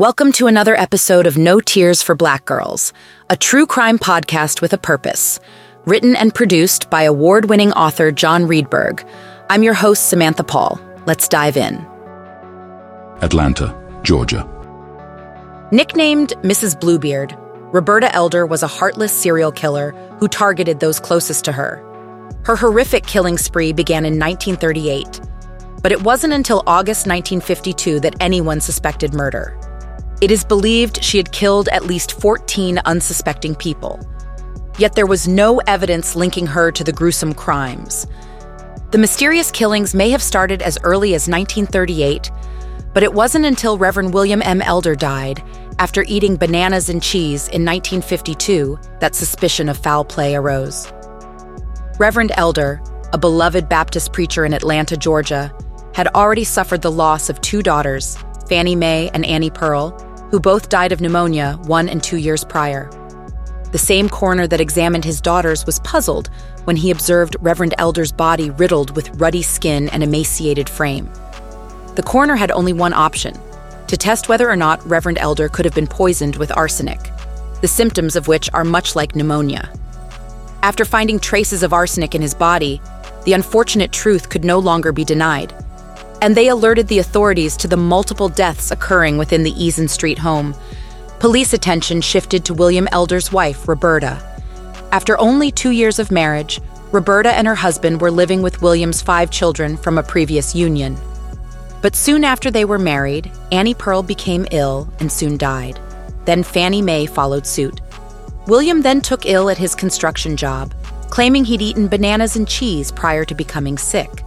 Welcome to another episode of No Tears for Black Girls, a true crime podcast with a purpose. Written and produced by award winning author John Reedberg. I'm your host, Samantha Paul. Let's dive in. Atlanta, Georgia. Nicknamed Mrs. Bluebeard, Roberta Elder was a heartless serial killer who targeted those closest to her. Her horrific killing spree began in 1938, but it wasn't until August 1952 that anyone suspected murder. It is believed she had killed at least 14 unsuspecting people. Yet there was no evidence linking her to the gruesome crimes. The mysterious killings may have started as early as 1938, but it wasn't until Reverend William M. Elder died, after eating bananas and cheese in 1952, that suspicion of foul play arose. Reverend Elder, a beloved Baptist preacher in Atlanta, Georgia, had already suffered the loss of two daughters, Fannie Mae and Annie Pearl, who both died of pneumonia one and two years prior. The same coroner that examined his daughters was puzzled when he observed Reverend Elder's body riddled with ruddy skin and emaciated frame. The coroner had only one option to test whether or not Reverend Elder could have been poisoned with arsenic, the symptoms of which are much like pneumonia. After finding traces of arsenic in his body, the unfortunate truth could no longer be denied and they alerted the authorities to the multiple deaths occurring within the Eason Street home. Police attention shifted to William Elder's wife, Roberta. After only two years of marriage, Roberta and her husband were living with William's five children from a previous union. But soon after they were married, Annie Pearl became ill and soon died. Then Fannie Mae followed suit. William then took ill at his construction job, claiming he'd eaten bananas and cheese prior to becoming sick.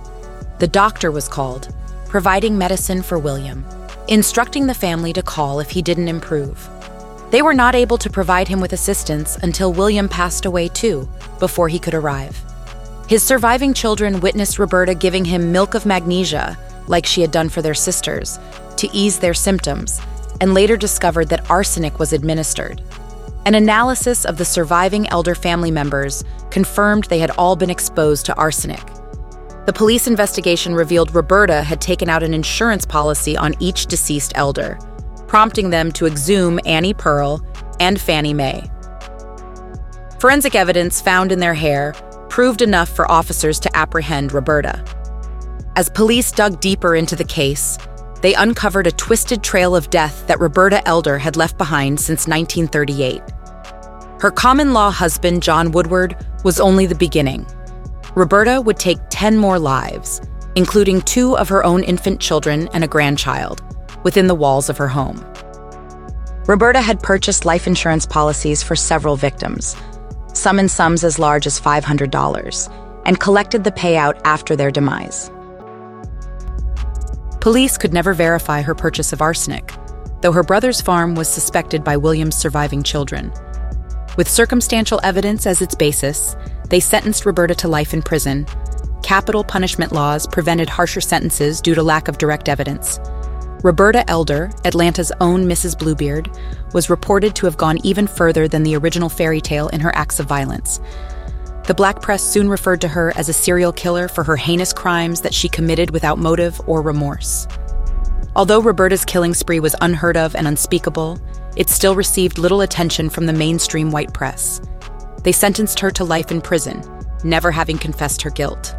The doctor was called, providing medicine for William, instructing the family to call if he didn't improve. They were not able to provide him with assistance until William passed away too, before he could arrive. His surviving children witnessed Roberta giving him milk of magnesia, like she had done for their sisters, to ease their symptoms, and later discovered that arsenic was administered. An analysis of the surviving elder family members confirmed they had all been exposed to arsenic. The police investigation revealed Roberta had taken out an insurance policy on each deceased elder, prompting them to exhume Annie Pearl and Fannie Mae. Forensic evidence found in their hair proved enough for officers to apprehend Roberta. As police dug deeper into the case, they uncovered a twisted trail of death that Roberta Elder had left behind since 1938. Her common law husband, John Woodward, was only the beginning. Roberta would take 10 more lives, including two of her own infant children and a grandchild, within the walls of her home. Roberta had purchased life insurance policies for several victims, some in sums as large as $500, and collected the payout after their demise. Police could never verify her purchase of arsenic, though her brother's farm was suspected by William's surviving children. With circumstantial evidence as its basis, they sentenced Roberta to life in prison. Capital punishment laws prevented harsher sentences due to lack of direct evidence. Roberta Elder, Atlanta's own Mrs. Bluebeard, was reported to have gone even further than the original fairy tale in her acts of violence. The black press soon referred to her as a serial killer for her heinous crimes that she committed without motive or remorse. Although Roberta's killing spree was unheard of and unspeakable, it still received little attention from the mainstream white press. They sentenced her to life in prison, never having confessed her guilt.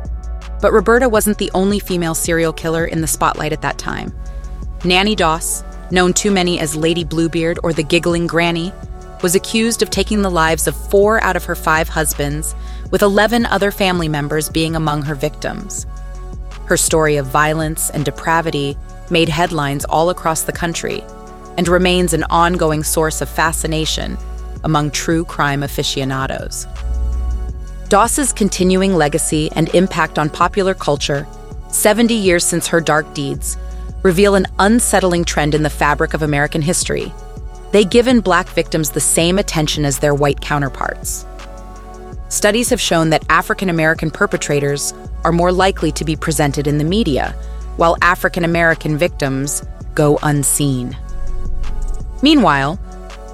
But Roberta wasn't the only female serial killer in the spotlight at that time. Nanny Doss, known to many as Lady Bluebeard or the Giggling Granny, was accused of taking the lives of four out of her five husbands, with 11 other family members being among her victims. Her story of violence and depravity made headlines all across the country and remains an ongoing source of fascination among true crime aficionados. Doss's continuing legacy and impact on popular culture, 70 years since her dark deeds, reveal an unsettling trend in the fabric of American history. They given black victims the same attention as their white counterparts. Studies have shown that African American perpetrators are more likely to be presented in the media, while African American victims go unseen. Meanwhile,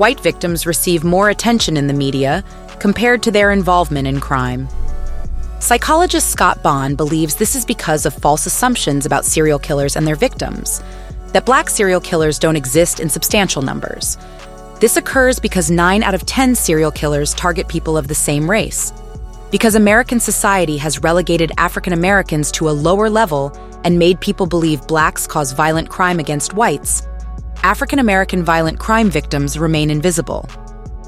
white victims receive more attention in the media compared to their involvement in crime. Psychologist Scott Bonn believes this is because of false assumptions about serial killers and their victims. that black serial killers don't exist in substantial numbers. This occurs because 9 out of 10 serial killers target people of the same race. Because American society has relegated African Americans to a lower level and made people believe blacks cause violent crime against whites, African American violent crime victims remain invisible.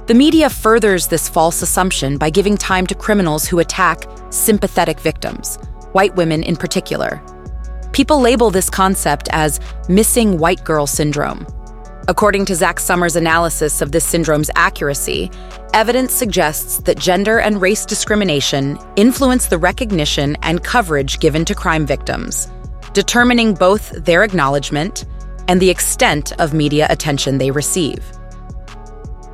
The media furthers this false assumption by giving time to criminals who attack sympathetic victims, white women in particular. People label this concept as missing white girl syndrome. According to Zach Sommers' analysis of this syndrome's accuracy, evidence suggests that gender and race discrimination influence the recognition and coverage given to crime victims, determining both their acknowledgement and the extent of media attention they receive.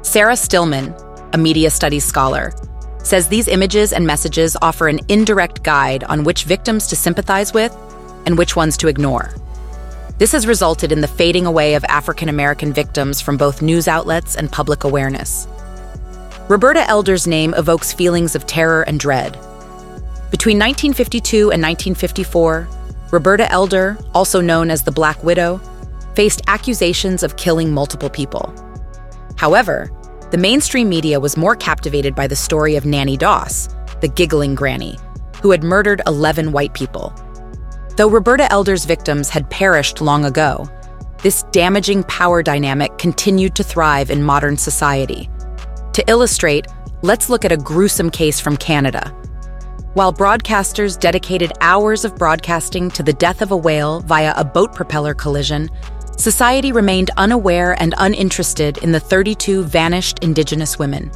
Sarah Stillman, a media studies scholar, says these images and messages offer an indirect guide on which victims to sympathize with and which ones to ignore. This has resulted in the fading away of African American victims from both news outlets and public awareness. Roberta Elder's name evokes feelings of terror and dread. Between 1952 and 1954, Roberta Elder, also known as the Black Widow, faced accusations of killing multiple people. However, the mainstream media was more captivated by the story of Nanny Doss, the giggling granny, who had murdered 11 white people. Though Roberta Elder's victims had perished long ago, this damaging power dynamic continued to thrive in modern society. To illustrate, let's look at a gruesome case from Canada. While broadcasters dedicated hours of broadcasting to the death of a whale via a boat propeller collision, society remained unaware and uninterested in the 32 vanished Indigenous women.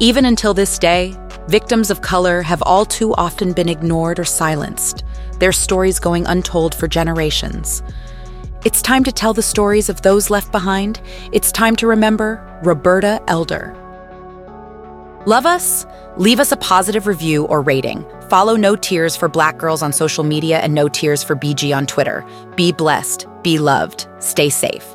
Even until this day, victims of color have all too often been ignored or silenced, their stories going untold for generations. It's time to tell the stories of those left behind. It's time to remember Roberta Elder. Love us? Leave us a positive review or rating. Follow No Tears for Black Girls on social media and No Tears for BG on Twitter. Be blessed, be loved, stay safe.